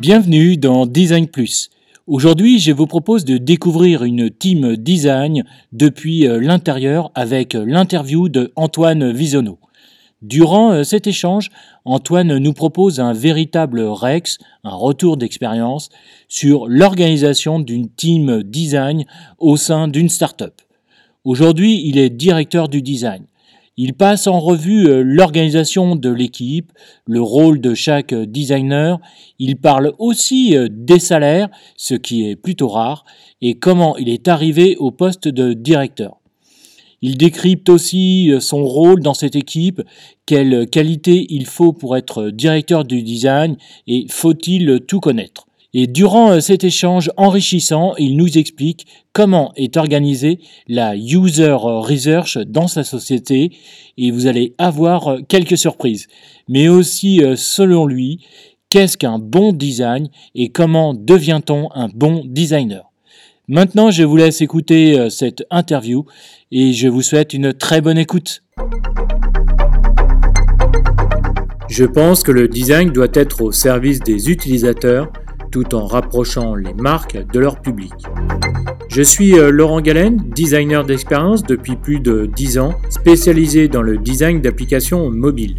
Bienvenue dans Design Plus. Aujourd'hui, je vous propose de découvrir une team design depuis euh, l'intérieur avec l'interview de Antoine Visonneau. Durant euh, cet échange, Antoine nous propose un véritable Rex, un retour d'expérience sur l'organisation d'une team design au sein d'une startup. Aujourd'hui, il est directeur du design. Il passe en revue euh, l'organisation de l'équipe, le rôle de chaque euh, designer. Il parle aussi euh, des salaires, ce qui est plutôt rare, et comment il est arrivé au poste de directeur. Il décrypte aussi son rôle dans cette équipe, quelles qualités il faut pour être directeur du design et faut-il tout connaître? Et durant euh, cet échange enrichissant, il nous explique comment est organisée la user research dans sa société et vous allez avoir euh, quelques surprises. Mais aussi, euh, selon lui, qu'est-ce qu'un bon design et comment devient-on un bon designer? Maintenant, je vous laisse écouter cette interview et je vous souhaite une très bonne écoute. Je pense que le design doit être au service des utilisateurs tout en rapprochant les marques de leur public. Je suis euh, Laurent Galen, designer d'expérience depuis plus de 10 ans, spécialisé dans le design d'applications mobiles.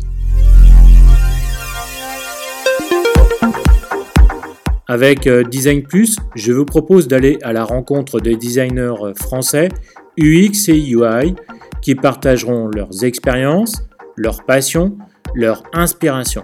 Avec euh, Design Plus, je vous propose d'aller à la rencontre des designers euh, français UX et UI qui partageront leurs expériences, leurs passions, leur inspiration.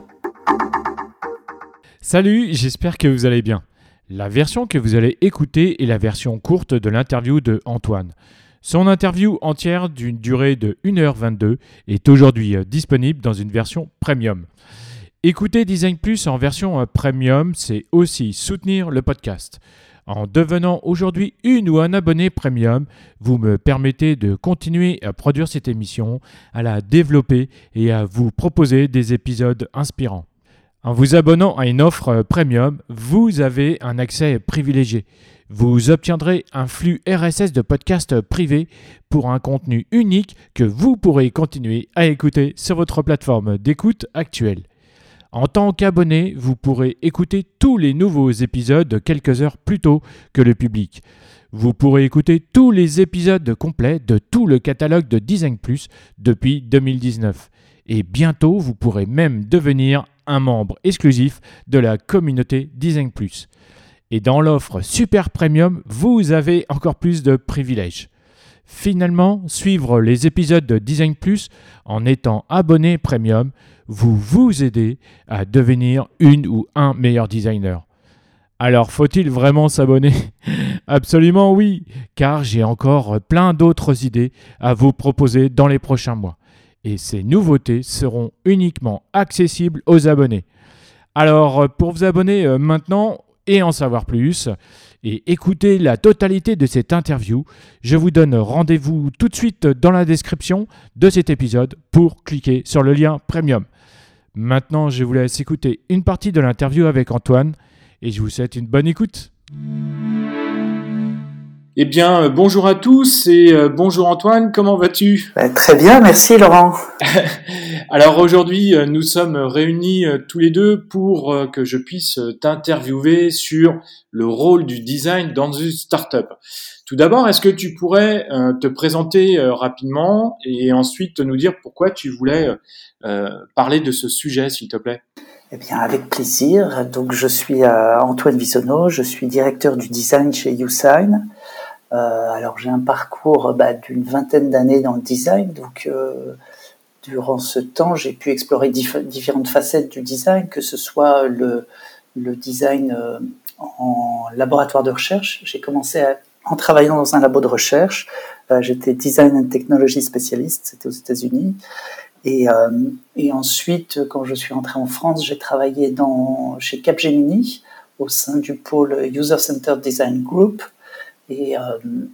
Salut, j'espère que vous allez bien. La version que vous allez écouter est la version courte de l'interview de Antoine. Son interview entière d'une durée de 1h22 est aujourd'hui euh, disponible dans une version premium. Écouter Design Plus en version euh, premium, c'est aussi soutenir le podcast. En devenant aujourd'hui une ou un abonné premium, vous me permettez de continuer à produire cette émission, à la développer et à vous proposer des épisodes inspirants. En vous abonnant à une offre euh, premium, vous avez un accès privilégié. Vous obtiendrez un flux RSS de podcasts privés pour un contenu unique que vous pourrez continuer à écouter sur votre plateforme d'écoute actuelle. En tant qu'abonné, vous pourrez écouter tous les nouveaux épisodes quelques heures plus tôt que le public. Vous pourrez écouter tous les épisodes complets de tout le catalogue de Design Plus depuis 2019. Et bientôt, vous pourrez même devenir un membre exclusif de la communauté Design Plus. Et dans l'offre Super Premium, vous avez encore plus de privilèges. Finalement, suivre les épisodes de Design Plus en étant abonné Premium, vous vous aidez à devenir une ou un meilleur designer. Alors faut-il vraiment s'abonner? Absolument oui, car j'ai encore plein d'autres idées à vous proposer dans les prochains mois et ces nouveautés seront uniquement accessibles aux abonnés. Alors euh, pour vous abonner euh, maintenant et en savoir plus, et écouter la totalité de cette interview, je vous donne rendez-vous tout de suite dans la description de cet épisode pour cliquer sur le lien Premium. Maintenant, je vous laisse écouter une partie de l'interview avec Antoine et je vous souhaite une bonne écoute. Eh bien, euh, bonjour à tous et euh, bonjour Antoine, comment vas-tu? Bah, Très bien, merci Laurent. Alors aujourd'hui, euh, nous sommes réunis tous les deux pour que je puisse t'interviewer sur le rôle du design dans une startup. Tout d'abord, est-ce que tu pourrais te présenter rapidement et ensuite nous dire pourquoi tu voulais parler de ce sujet, s'il te plaît? Eh bien, avec plaisir. Donc, je suis Antoine Bisonneau, je suis directeur du design chez YouSign. Euh, alors j'ai un parcours bah, d'une vingtaine d'années dans le design, donc euh, durant ce temps j'ai pu explorer différentes facettes du design, que ce soit le, design euh, en laboratoire de recherche. J'ai commencé en travaillant dans un labo de recherche. J'étais design and technology spécialiste, c'était aux États-Unis. Et, ensuite, quand je suis rentré en France, j'ai travaillé chez Capgemini au sein du pôle User Centered Design Group, et, euh,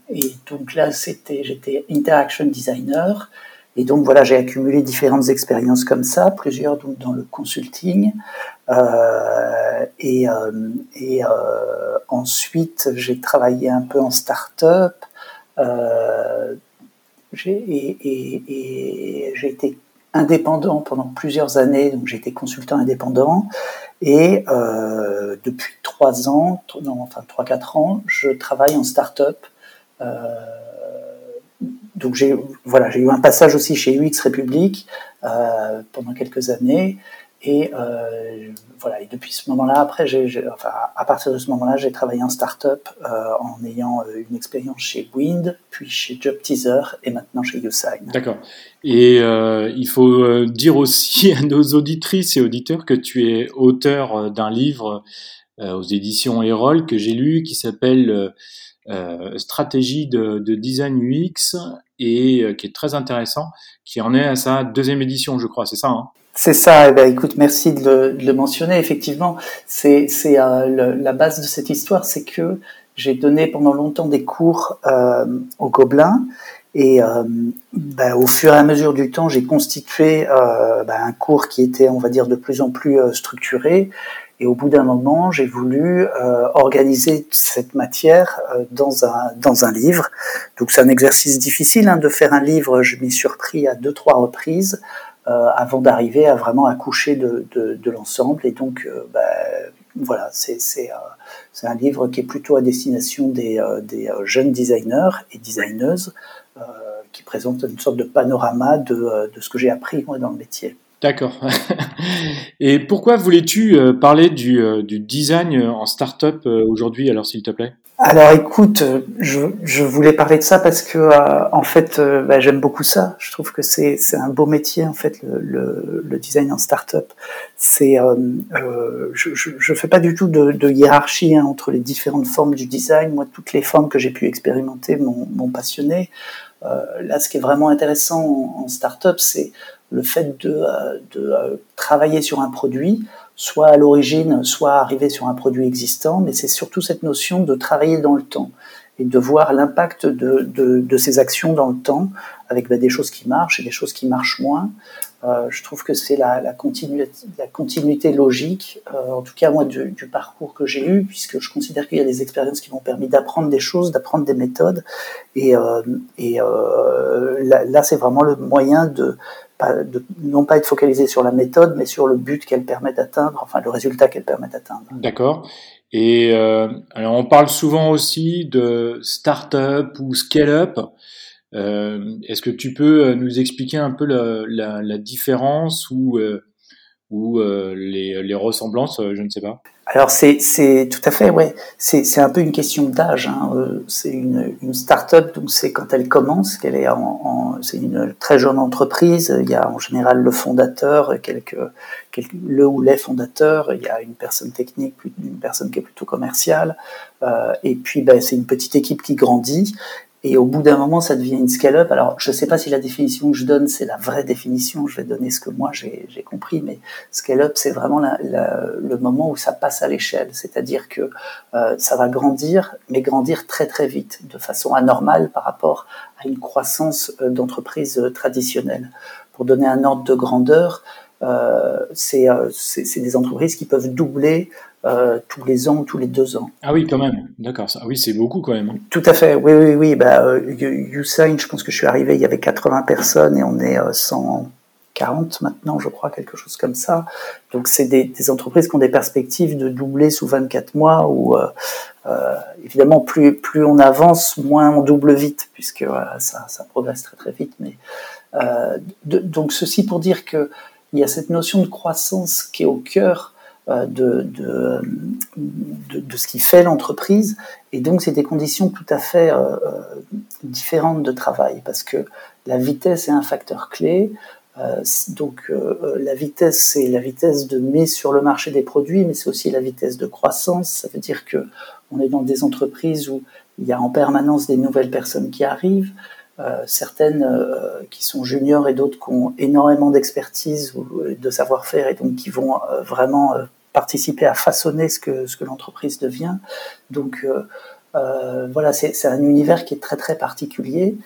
et donc là, j'étais interaction designer. Et donc voilà, j'ai accumulé différentes expériences comme ça, plusieurs donc dans le consulting. Euh, et, euh, ensuite, j'ai travaillé un peu en start-up. Et, et j'ai été indépendant pendant plusieurs années, donc été consultant indépendant, et euh, depuis trois ans, non, enfin trois quatre ans, je travaille en start-up. Euh, donc j'ai voilà, j'ai eu un passage aussi chez UX République euh, pendant quelques années, et euh, voilà, et depuis ce moment-là, après, enfin, à partir de ce moment-là, j'ai travaillé en start-up euh, en ayant euh, une expérience chez Wind, puis chez Job Teaser et maintenant chez YouSign. D'accord. Et il faut dire aussi à nos auditrices et auditeurs que tu es auteur d'un livre aux éditions Erol que j'ai lu qui s'appelle Stratégie de, de, design UX et qui est très intéressant, qui en est à sa deuxième édition, je crois, c'est ça hein? C'est ça. Eh ben, écoute, merci de le, de le mentionner. Effectivement, c'est euh, la base de cette histoire, c'est que j'ai donné pendant longtemps des cours euh, au Gobelin. Et euh, ben, au fur et à mesure du temps, j'ai constitué euh, ben, un cours qui était, on va dire, de plus en plus euh, structuré. Et au bout d'un moment, j'ai voulu euh, organiser cette matière dans un dans un livre. Donc c'est un exercice difficile hein, de faire un livre. Je m'y suis surpris à deux trois reprises. Euh, avant d'arriver à vraiment accoucher de, de, de l'ensemble. Et donc, euh, bah, voilà, c'est euh, un livre qui est plutôt à destination des, des jeunes designers et designeuses, qui présente une sorte de panorama de, de ce que j'ai appris moi, dans le métier. D'accord. Et pourquoi voulais-tu parler du, du, design en start-up aujourd'hui, alors s'il te plaît? Alors écoute, je, je, voulais parler de ça parce que euh, en fait, euh, bah, j'aime beaucoup ça. Je trouve que c'est un beau métier en fait le, le, le design en start-up. C'est euh, euh je, je, fais pas du tout de, de hiérarchie hein, entre les différentes formes du design. Moi, toutes les formes que j'ai pu expérimenter m'ont passionné. là, ce qui est vraiment intéressant en, en start-up, c'est le fait de, de travailler sur un produit soit à l'origine, soit arriver sur un produit existant, mais c'est surtout cette notion de travailler dans le temps et de voir l'impact de, de, de, ces actions dans le temps, avec bah, des choses qui marchent et des choses qui marchent moins. Euh, je trouve que c'est la, continuité, logique, euh, en tout cas moi, du, parcours que j'ai eu, puisque je considère qu'il y a des expériences qui m'ont permis d'apprendre des choses, d'apprendre des méthodes, et, euh, là, c'est vraiment le moyen de, de non pas être focalisé sur la méthode, mais sur le but qu'elle permet d'atteindre, enfin le résultat qu'elle permet d'atteindre. D'accord. Et alors on parle souvent aussi de start-up ou scale-up. Euh, Est-ce que tu peux euh, nous expliquer un peu la, différence ou, euh, les, ressemblances Je ne sais pas. Alors c'est tout à fait ouais. C'est un peu une question d'âge hein. C'est une, une start-up donc c'est quand elle commence qu'elle est c'est une très jeune entreprise. Il y a en général le fondateur quelques, le ou les fondateurs. Il y a une personne technique une personne qui est plutôt commerciale. Et puis ben, c'est une petite équipe qui grandit et au bout d'un moment, ça devient une scale-up. Alors, je ne sais pas si la définition que je donne, c'est la vraie définition. Je vais donner ce que moi j'ai compris, mais scale-up, c'est vraiment la, la, le moment où ça passe à l'échelle. C'est-à-dire que euh, ça va grandir, mais grandir très très vite, de façon anormale par rapport à une croissance euh, d'entreprise euh, traditionnelle. Pour donner un ordre de grandeur, euh, c'est euh, des entreprises qui peuvent doubler euh, tous les ans, tous les deux ans. Ah oui, quand même. D'accord. Ah oui, c'est beaucoup quand même. Hein. Tout à fait. Oui, oui, oui. Bah, euh, Usain, je pense que je suis arrivé, il y avait 80 personnes et on est 140 maintenant, je crois, quelque chose comme ça. Donc, c'est des, des, entreprises qui ont des perspectives de doubler sous 24 mois ou euh, évidemment, plus, plus on avance, moins on double vite, puisque ça, ça progresse très très vite. Mais de, donc, ceci pour dire que il y a cette notion de croissance qui est au cœur euh, de, de, de, de, ce qui fait l'entreprise. Et donc, c'est des conditions tout à fait euh, euh, différentes de travail parce que la vitesse est un facteur clé. Euh, donc, euh, la vitesse, c'est la vitesse de mise sur le marché des produits, mais c'est aussi la vitesse de croissance. Ça veut dire que on est dans des entreprises où il y a en permanence des nouvelles personnes qui arrivent. Euh, certaines euh, qui sont juniors et d'autres qui ont énormément d'expertise ou de savoir-faire et donc qui vont euh, vraiment participer à façonner ce que, ce que l'entreprise devient. Donc voilà, c'est un univers qui est très très particulier.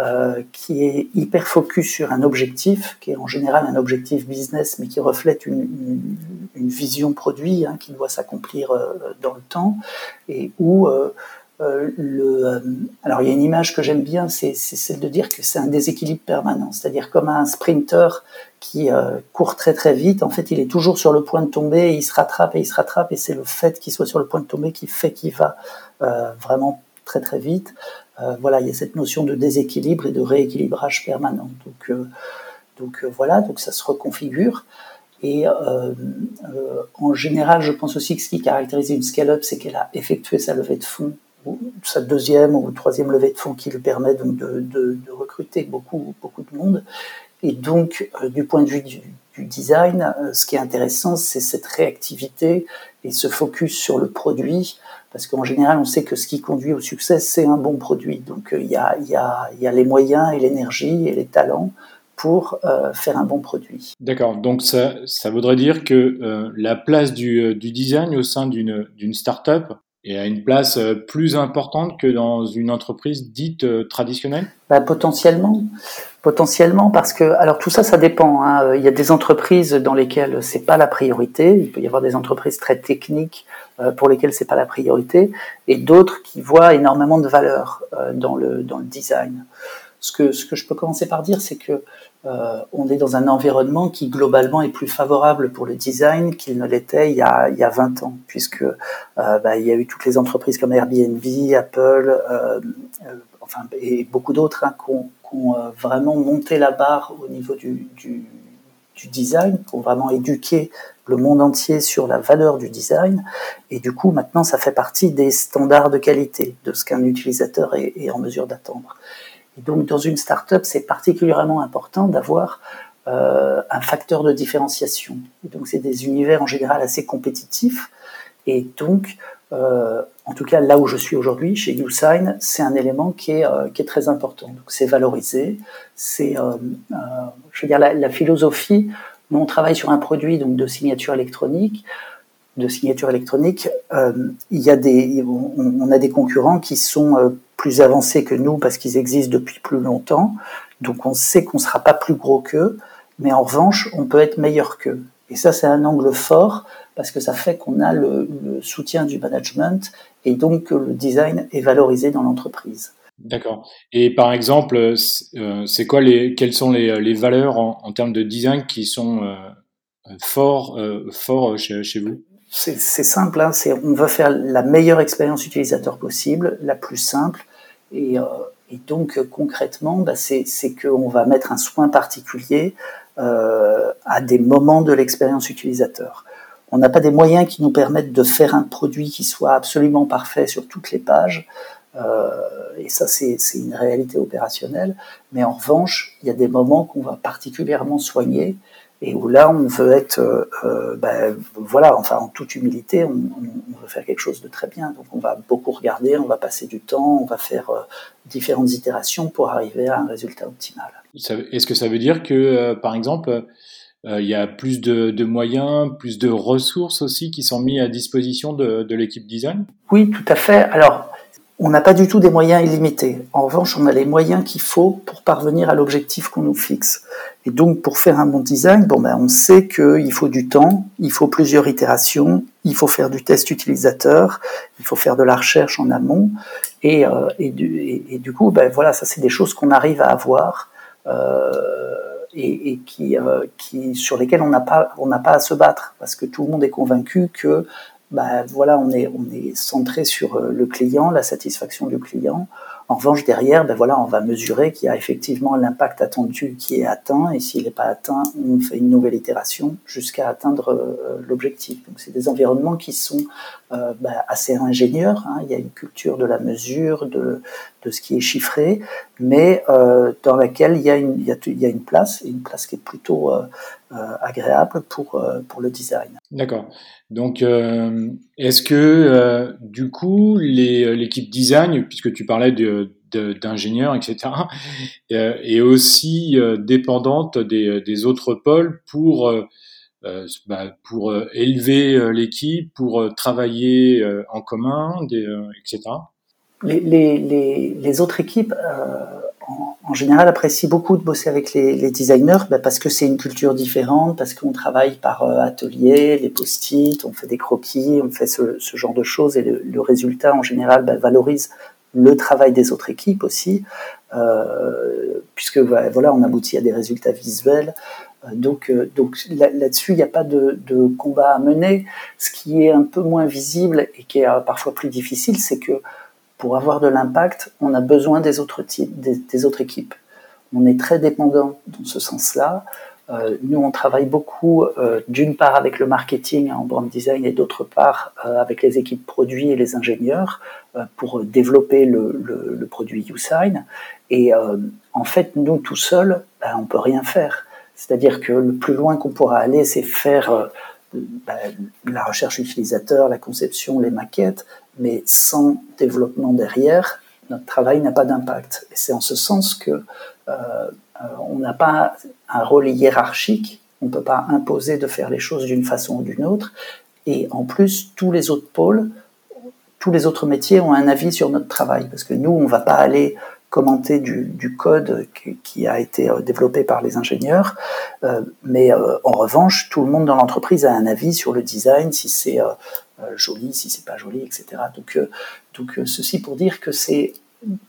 Euh, qui est hyper focus sur un objectif, qui est en général un objectif business, mais qui reflète une, vision produit hein, qui doit s'accomplir euh, dans le temps, et où euh, euh, le, euh, alors il y a une image que j'aime bien, c'est celle de dire que c'est un déséquilibre permanent, c'est-à-dire comme un sprinter qui euh, court très très vite, en fait il est toujours sur le point de tomber, et il se rattrape et il se rattrape, et c'est le fait qu'il soit sur le point de tomber qui fait qu'il va vraiment très très vite. voilà, il y a cette notion de déséquilibre et de rééquilibrage permanent. Donc, donc voilà, donc ça se reconfigure. Et en général, je pense aussi que ce qui caractérise une scale-up, c'est qu'elle a effectué sa levée de fonds sa deuxième ou troisième levée de fonds qui lui permet donc de, recruter beaucoup, beaucoup de monde. Et donc, euh, du point de vue du, design, euh, ce qui est intéressant, c'est cette réactivité et ce focus sur le produit, parce qu'en général, on sait que ce qui conduit au succès, c'est un bon produit. Donc, euh, il y, a, y, a, y, a, les moyens et l'énergie et les talents pour faire un bon produit. D'accord, donc ça, ça voudrait dire que la place du, du, design au sein d'une start-up et à une place euh, plus importante que dans une entreprise dite euh, traditionnelle? Bah, Potentiellement. Potentiellement, parce que, alors tout ça, ça dépend. Hein. Il y a des entreprises dans lesquelles c'est pas la priorité. Il peut y avoir des entreprises très techniques euh, pour lesquelles c'est pas la priorité, et d'autres qui voient énormément de valeur dans le dans le design. Ce que je peux commencer par dire, c'est que euh, on est dans un environnement qui globalement est plus favorable pour le design qu'il ne l'était il, y a, il y a 20 ans, puisque euh, bah, il y a eu toutes les entreprises comme Airbnb, Apple, euh, enfin, et beaucoup d'autres hein, qui ont, vraiment monté la barre au niveau du, design, qui ont vraiment éduqué le monde entier sur la valeur du design. Et du coup, maintenant, ça fait partie des standards de qualité, de ce qu'un utilisateur est en mesure d'attendre. Donc, dans une startup, c'est particulièrement important d'avoir euh, un facteur de différenciation. Donc, c'est des univers en général assez compétitifs. Et donc, euh, en tout cas, là où je suis aujourd'hui, chez YouSign, c'est un élément qui est, euh, qui est très important. Donc, c'est valorisé. C'est, euh, euh, je veux dire, la, la, philosophie. Nous, on travaille sur un produit donc de signature électronique. De signature électronique, euh, il y a des, on, on, a des concurrents qui sont plus avancés que nous parce qu'ils existent depuis plus longtemps. Donc on sait qu'on ne sera pas plus gros qu'eux, mais en revanche, on peut être meilleur qu'eux. Et ça, c'est un angle fort parce que ça fait qu'on a le, soutien du management et donc que le design est valorisé dans l'entreprise. D'accord. Et par exemple, euh, c'est quoi les, quelles sont les, valeurs en, termes de design qui sont euh, forts, euh, forts chez, chez vous? C'est simple, hein, on veut faire la meilleure expérience utilisateur possible, la plus simple, et, euh, donc concrètement, bah, c'est qu'on va mettre un soin particulier euh, à des moments de l'expérience utilisateur. On n'a pas des moyens qui nous permettent de faire un produit qui soit absolument parfait sur toutes les pages, euh, et ça c'est une réalité opérationnelle, mais en revanche, il y a des moments qu'on va particulièrement soigner et où là on veut être, euh, euh, ben, voilà, enfin en toute humilité, on, veut faire quelque chose de très bien. Donc on va beaucoup regarder, on va passer du temps, on va faire euh, différentes itérations pour arriver à un résultat optimal. Est-ce que ça veut dire que, par exemple, il y a plus de, moyens, plus de ressources aussi qui sont mis à disposition de, de l'équipe design? Oui, tout à fait. Alors, on n'a pas du tout des moyens illimités. En revanche, on a les moyens qu'il faut pour parvenir à l'objectif qu'on nous fixe. Et donc, pour faire un bon design, bon, ben, on sait qu'il faut du temps, il faut plusieurs itérations, il faut faire du test utilisateur, il faut faire de la recherche en amont. Et, euh, et, du, et, du, coup, ben, voilà, ça, c'est des choses qu'on arrive à avoir. Euh, et, qui, euh, qui, sur lesquelles on n'a pas, on n'a pas à se battre parce que tout le monde est convaincu que bah, voilà, on est, on est centré sur euh, le client, la satisfaction du client. En revanche, derrière, ben voilà, on va mesurer qu'il y a effectivement l'impact attendu qui est atteint, et s'il n'est pas atteint, on fait une nouvelle itération jusqu'à atteindre euh, l'objectif. Donc, c'est des environnements qui sont ben, assez ingénieurs. Hein. Il y a une culture de la mesure, de, de ce qui est chiffré, mais euh, dans laquelle il y, a une, il, y a, une place, une place qui est plutôt agréable pour, euh, pour le design. D'accord. Donc, euh, est-ce que euh, du coup, l'équipe design, puisque tu parlais d'ingénieurs, etc., euh, est aussi dépendante des, autres pôles pour, bah, pour élever l'équipe, pour travailler en commun, etc. les, les, les, autres équipes, en, général, apprécient beaucoup de bosser avec les, designers bah, parce que c'est une culture différente, parce qu'on travaille par atelier, les post-it, on fait des croquis, on fait ce, ce genre de choses et le, résultat, en général, bah, valorise le travail des autres équipes aussi, euh, puisque voilà, on aboutit à des résultats visuels. Euh, donc, euh, donc là-dessus, il n'y a pas de, combat à mener. Ce qui est un peu moins visible et qui est parfois plus difficile, c'est que pour avoir de l'impact, on a besoin des autres, types, des, autres équipes. On est très dépendant dans ce sens-là. nous, on travaille beaucoup, d'une part avec le marketing en brand design et d'autre part avec les équipes produits et les ingénieurs pour développer le, le produit YouSign. Et en fait, nous, tout seuls, ben, on peut rien faire. C'est-à-dire que le plus loin qu'on pourra aller, c'est faire euh, la recherche utilisateur, la conception, les maquettes, mais sans développement derrière, notre travail n'a pas d'impact. Et c'est en ce sens que euh, on n'a pas un rôle hiérarchique, on ne peut pas imposer de faire les choses d'une façon ou d'une autre. Et en plus, tous les autres pôles, tous les autres métiers ont un avis sur notre travail, parce que nous, on ne va pas aller commenter du, code qui, a été euh, développé par les ingénieurs. Euh, mais euh, en revanche, tout le monde dans l'entreprise a un avis sur le design, si c'est joli, si c'est pas joli, etc. Donc, donc ceci pour dire que c'est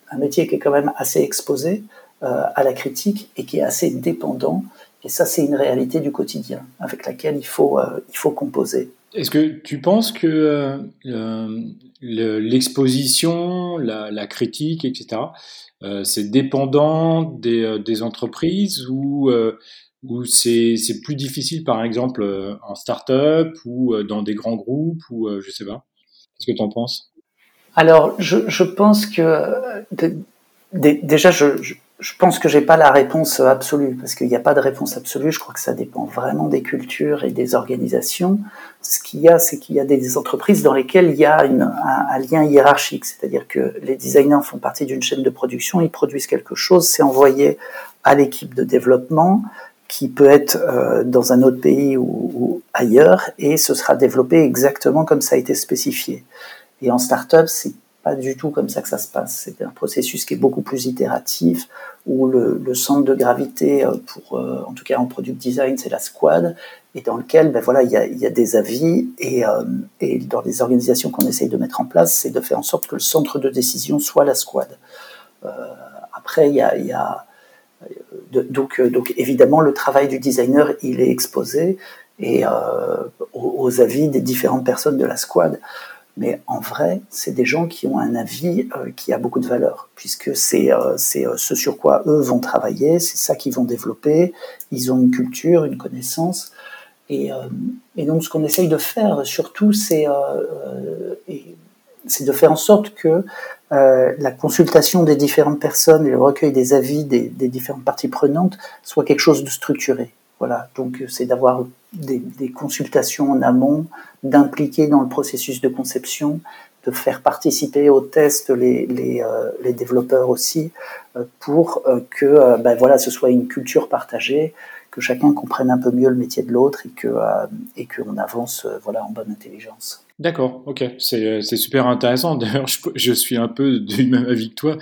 un métier qui est quand même assez exposé à la critique et qui est assez dépendant. Et ça, c'est une réalité du quotidien avec laquelle il faut, il faut composer. Est-ce que tu penses que l'exposition, la, critique, etc., c'est dépendant des, euh, entreprises ou, euh, c'est plus difficile, par exemple, en start-up ou dans des grands groupes ou je sais pas. Qu'est-ce que tu en penses? Alors, je, pense que déjà, je pense que j'ai pas la réponse absolue parce qu'il n'y a pas de réponse absolue. Je crois que ça dépend vraiment des cultures et des organisations. Ce qu'il y a, c'est qu'il y a des entreprises dans lesquelles il y a un, lien hiérarchique, c'est-à-dire que les designers font partie d'une chaîne de production, ils produisent quelque chose, c'est envoyé à l'équipe de développement qui peut être euh, dans un autre pays ou, ou, ailleurs et ce sera développé exactement comme ça a été spécifié. Et en startup, c'est pas du tout comme ça que ça se passe. C'est un processus qui est beaucoup plus itératif, où le, centre de gravité, euh, pour, euh, en tout cas en product design, c'est la squad, et dans lequel ben voilà, il, y a, des avis, et, euh, et dans les organisations qu'on essaye de mettre en place, c'est de faire en sorte que le centre de décision soit la squad. après, il y a, donc évidemment, le travail du designer, il est exposé et aux, avis des différentes personnes de la squad. Mais en vrai, c'est des gens qui ont un avis euh, qui a beaucoup de valeur, puisque c'est euh, euh, ce sur quoi eux vont travailler, c'est ça qu'ils vont développer, ils ont une culture, une connaissance. Et, et donc ce qu'on essaye de faire surtout, c'est de faire en sorte que la consultation des différentes personnes et le recueil des avis des, des différentes parties prenantes soit quelque chose de structuré. Voilà, donc c'est d'avoir des, consultations en amont, d'impliquer dans le processus de conception, de faire participer au test les, les, euh, développeurs aussi, euh, pour euh, que ben voilà, ce soit une culture partagée, que chacun comprenne un peu mieux le métier de l'autre et que et qu'on avance voilà en bonne intelligence. D'accord, ok, c'est super intéressant. D'ailleurs, je, je, suis un peu du même avis que toi.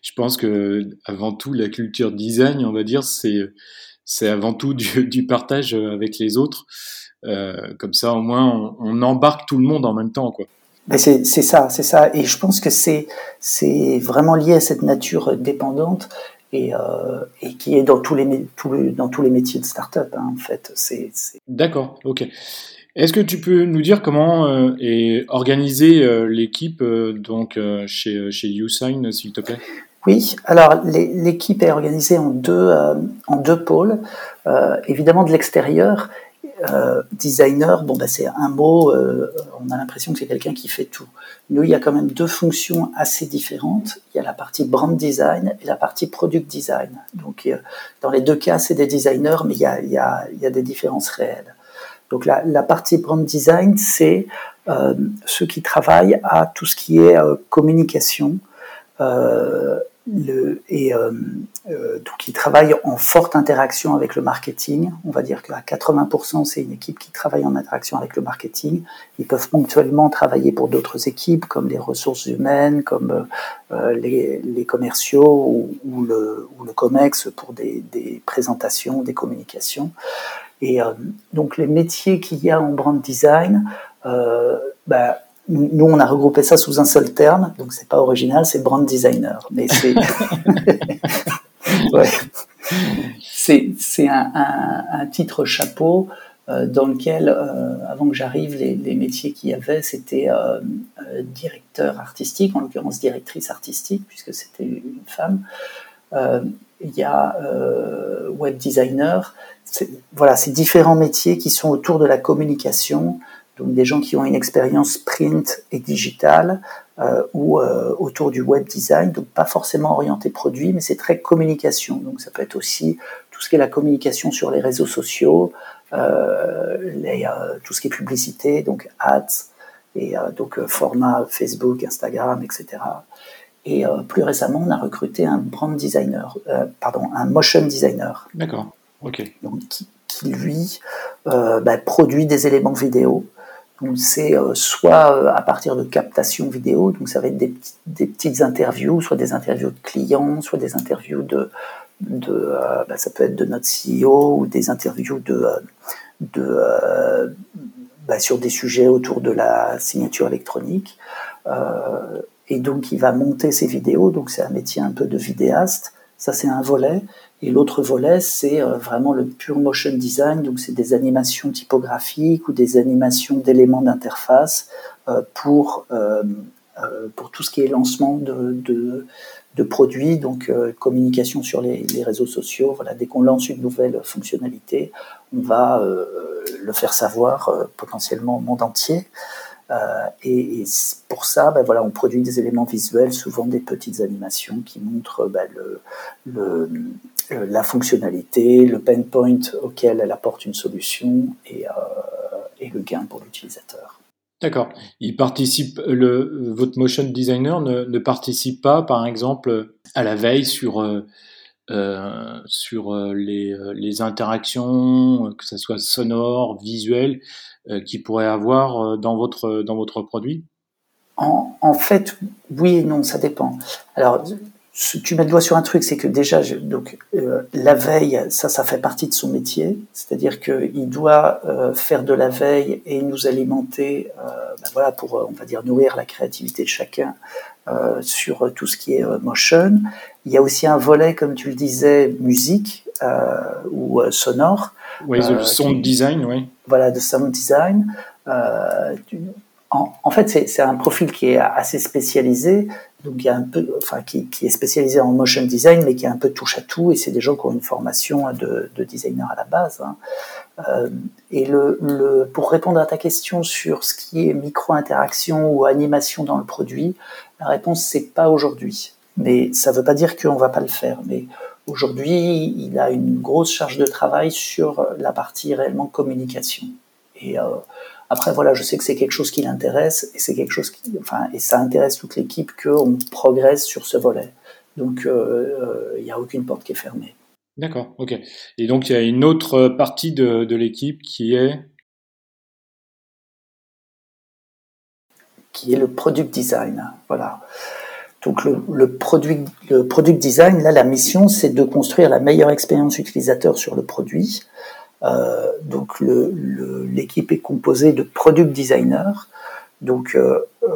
Je pense que avant tout, la culture design, on va dire, c'est c'est avant tout du, du, partage avec les autres. Euh, comme ça, au moins, on, embarque tout le monde en même temps, quoi. C'est ça, c'est ça. Et je pense que c'est c'est vraiment lié à cette nature dépendante et, euh, et qui est dans tous les, dans tous les métiers de start-up, hein, en fait. C'est D'accord, ok. Est-ce que tu peux nous dire comment euh, est organisée euh, l'équipe euh, donc chez chez YouSign, s'il te plaît? Oui, alors l'équipe est organisée en deux, euh, en deux pôles. Euh, évidemment, de l'extérieur, euh, designer, bon, bah, c'est un mot, on a l'impression que c'est quelqu'un qui fait tout. Nous, il y a quand même deux fonctions assez différentes. Il y a la partie brand design et la partie product design. Donc, dans les deux cas, c'est des designers, mais il y a, il y a, des différences réelles. Donc, la partie brand design, c'est ceux qui travaillent à tout ce qui est communication, le, et euh, euh, donc ils travaillent en forte interaction avec le marketing. On va dire qu'à 80%, c'est une équipe qui travaille en interaction avec le marketing. Ils peuvent ponctuellement travailler pour d'autres équipes, comme les ressources humaines, comme euh, les, commerciaux ou, le, COMEX pour des, des, présentations, des communications. Et euh, donc les métiers qu'il y a en brand design, bah, nous, on a regroupé ça sous un seul terme, donc c'est pas original, c'est brand designer. Mais c'est ouais. c'est un, un, un, titre chapeau euh, dans lequel, euh, avant que j'arrive, les, les, métiers qu'il y avait, c'était euh, directeur artistique, en l'occurrence directrice artistique, puisque c'était une femme. Il y a web designer. Voilà, ces différents métiers qui sont autour de la communication, donc des gens qui ont une expérience print et digitale euh, ou euh, autour du web design, donc pas forcément orienté produit, mais c'est très communication. Donc ça peut être aussi tout ce qui est la communication sur les réseaux sociaux, euh, les, tout ce qui est publicité, donc ads et donc format Facebook, Instagram, etc. Et plus récemment, on a recruté un brand designer, pardon, un motion designer. D'accord. Ok. Donc qui, qui lui bah, produit des éléments vidéo donc c'est euh, soit euh, à partir de captation vidéo, donc ça va être des, petites interviews, soit des interviews de clients, soit des interviews de, euh, bah, ça peut être de notre CEO ou des interviews de, de bah, sur des sujets autour de la signature électronique. et donc il va monter ses vidéos, donc c'est un métier un peu de vidéaste. Ça c'est un volet. Et l'autre volet, c'est euh, vraiment le pure motion design, donc c'est des animations typographiques ou des animations d'éléments d'interface euh, pour, euh, pour tout ce qui est lancement de, de, de produits, donc communication sur les, les, réseaux sociaux. Voilà, dès qu'on lance une nouvelle fonctionnalité, on va le faire savoir potentiellement au monde entier. Euh, et, pour ça, ben voilà, on produit des éléments visuels, souvent des petites animations qui montrent ben euh, la fonctionnalité, le pain point auquel elle apporte une solution et, euh, et le gain pour l'utilisateur. D'accord. Il participe, le, votre motion designer ne, ne, participe pas, par exemple, à la veille sur, euh, euh sur les, les, interactions, que ce soit sonore, visuel, euh, qui pourrait avoir dans votre, dans votre produit? En, en, fait, oui et non, ça dépend. Alors, tu mets le doigt sur un truc, c'est que déjà, je, donc euh, la veille, ça, ça fait partie de son métier, c'est-à-dire qu'il doit euh, faire de la veille et nous alimenter, euh, ben voilà, pour on va dire nourrir la créativité de chacun euh, sur tout ce qui est euh, motion. Il y a aussi un volet, comme tu le disais, musique ou sonore. Oui, le sound design, oui. Voilà, de sound design. En, en, fait, c'est un profil qui est assez spécialisé, donc il y a un peu, enfin, qui, qui, est spécialisé en motion design, mais qui a un peu touche à tout, et c'est des gens qui ont une formation de, de designer à la base. Hein. Euh, et le, le, pour répondre à ta question sur ce qui est micro-interaction ou animation dans le produit, la réponse c'est pas aujourd'hui. Mais ça veut pas dire qu'on va pas le faire. Mais aujourd'hui, il a une grosse charge de travail sur la partie réellement communication. Et euh, après, voilà, je sais que c'est quelque chose qui l'intéresse et c'est quelque chose qui, enfin, et ça intéresse toute l'équipe qu'on progresse sur ce volet. Donc, il euh, n'y euh, a aucune porte qui est fermée. D'accord, ok. Et donc, il y a une autre partie de, de l'équipe qui est? Qui est le product design. Voilà. Donc le, le, produit, le product design, là, la mission, c'est de construire la meilleure expérience utilisateur sur le produit euh, donc l'équipe est composée de product designers. Donc euh, euh,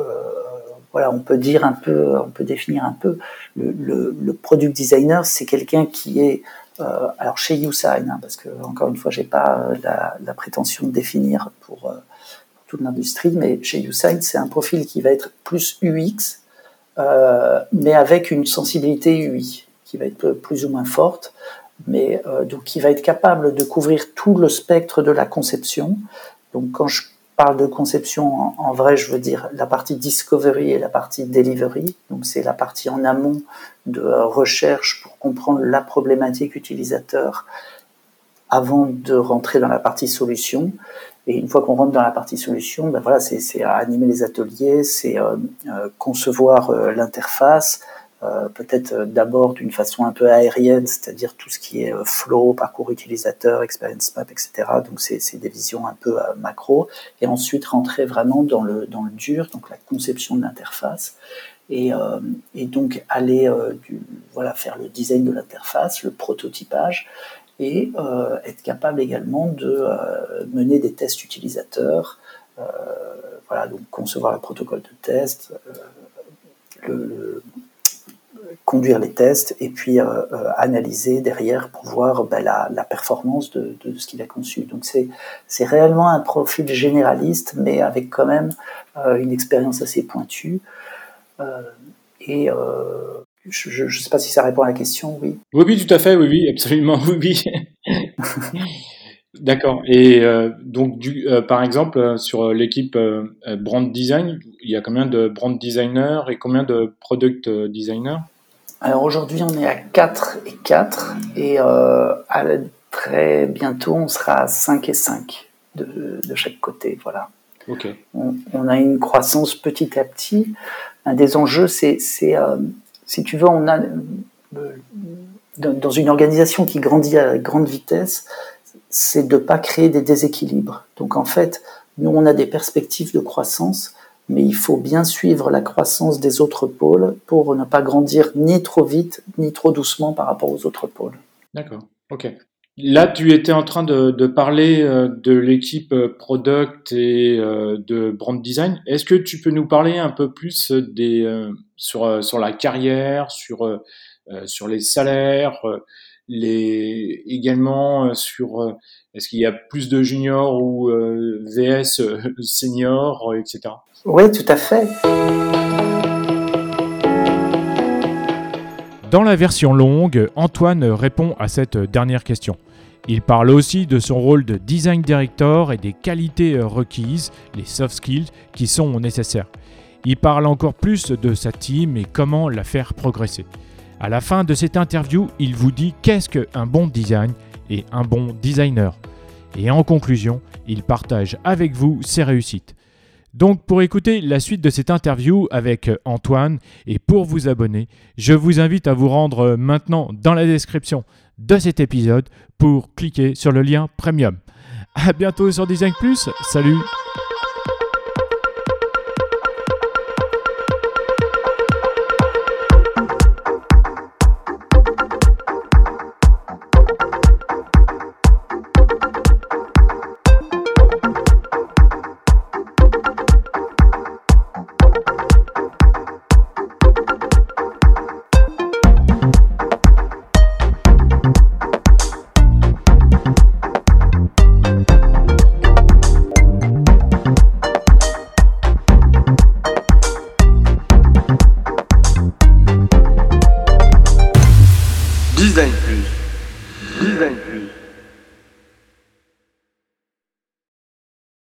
voilà, on peut dire un peu, on peut définir un peu le, le, le product designer, c'est quelqu'un qui est euh, alors chez YouSign, hein, parce que encore une fois, j'ai pas la, la, prétention de définir pour, pour toute l'industrie, mais chez YouSign, c'est un profil qui va être plus UX, euh, mais avec une sensibilité UI qui va être plus ou moins forte mais euh, donc qui va être capable de couvrir tout le spectre de la conception. Donc quand je parle de conception, en, en vrai, je veux dire la partie discovery et la partie delivery. Donc c'est la partie en amont de euh, recherche pour comprendre la problématique utilisateur avant de rentrer dans la partie solution. Et une fois qu'on rentre dans la partie solution, ben voilà, c'est animer les ateliers, c'est euh, euh concevoir euh, l'interface, euh, peut-être euh, d'abord d'une façon un peu aérienne, c'est-à-dire tout ce qui est flow, parcours utilisateur, experience map, etc. Donc c'est des visions un peu macro, et ensuite rentrer vraiment dans le, dans le dur, donc la conception de l'interface, et, et, donc aller du, voilà, faire le design de l'interface, le prototypage, et être capable également de mener des tests utilisateurs, voilà, donc concevoir le protocole de test, le, conduire les tests et puis euh, euh, analyser derrière pour voir ben, la, performance de, ce qu'il a conçu. Donc c'est réellement un profil généraliste, mais avec quand même euh, une expérience assez pointue. et je ne sais pas si ça répond à la question, oui. Oui, oui, tout à fait, oui, oui, absolument, oui, oui. D'accord. Et donc, du, par exemple, sur l'équipe brand design, il y a combien de brand designers et combien de product designers? Alors aujourd'hui, on est à 4 et 4 et euh, très bientôt, on sera à 5 et 5 de, chaque côté. Voilà. On, a une croissance petit à petit. Un des enjeux, c'est, euh, si tu veux, on a euh, dans une organisation qui grandit à grande vitesse, c'est de ne pas créer des déséquilibres. Donc en fait, nous, on a des perspectives de croissance, mais il faut bien suivre la croissance des autres pôles pour ne pas grandir ni trop vite ni trop doucement par rapport aux autres pôles. D'accord, ok. Là, tu étais en train de, parler euh, de l'équipe euh, product et euh, de brand design. Est-ce que tu peux nous parler un peu plus des, sur, sur la carrière, sur, sur les salaires, les, également sur est-ce qu'il y a plus de juniors ou VS seniors, etc. Oui, tout à fait. Dans la version longue, Antoine répond à cette dernière question. Il parle aussi de son rôle de design director et des qualités requises, les soft skills qui sont nécessaires. Il parle encore plus de sa team et comment la faire progresser. À la fin de cette interview, il vous dit qu'est-ce qu'un bon design et un bon designer. Et en conclusion, il partage avec vous ses réussites. Donc pour écouter la suite de cette interview avec euh, Antoine et pour vous abonner, je vous invite à vous rendre euh, maintenant dans la description de cet épisode pour cliquer sur le lien premium. À bientôt sur Design Plus. Salut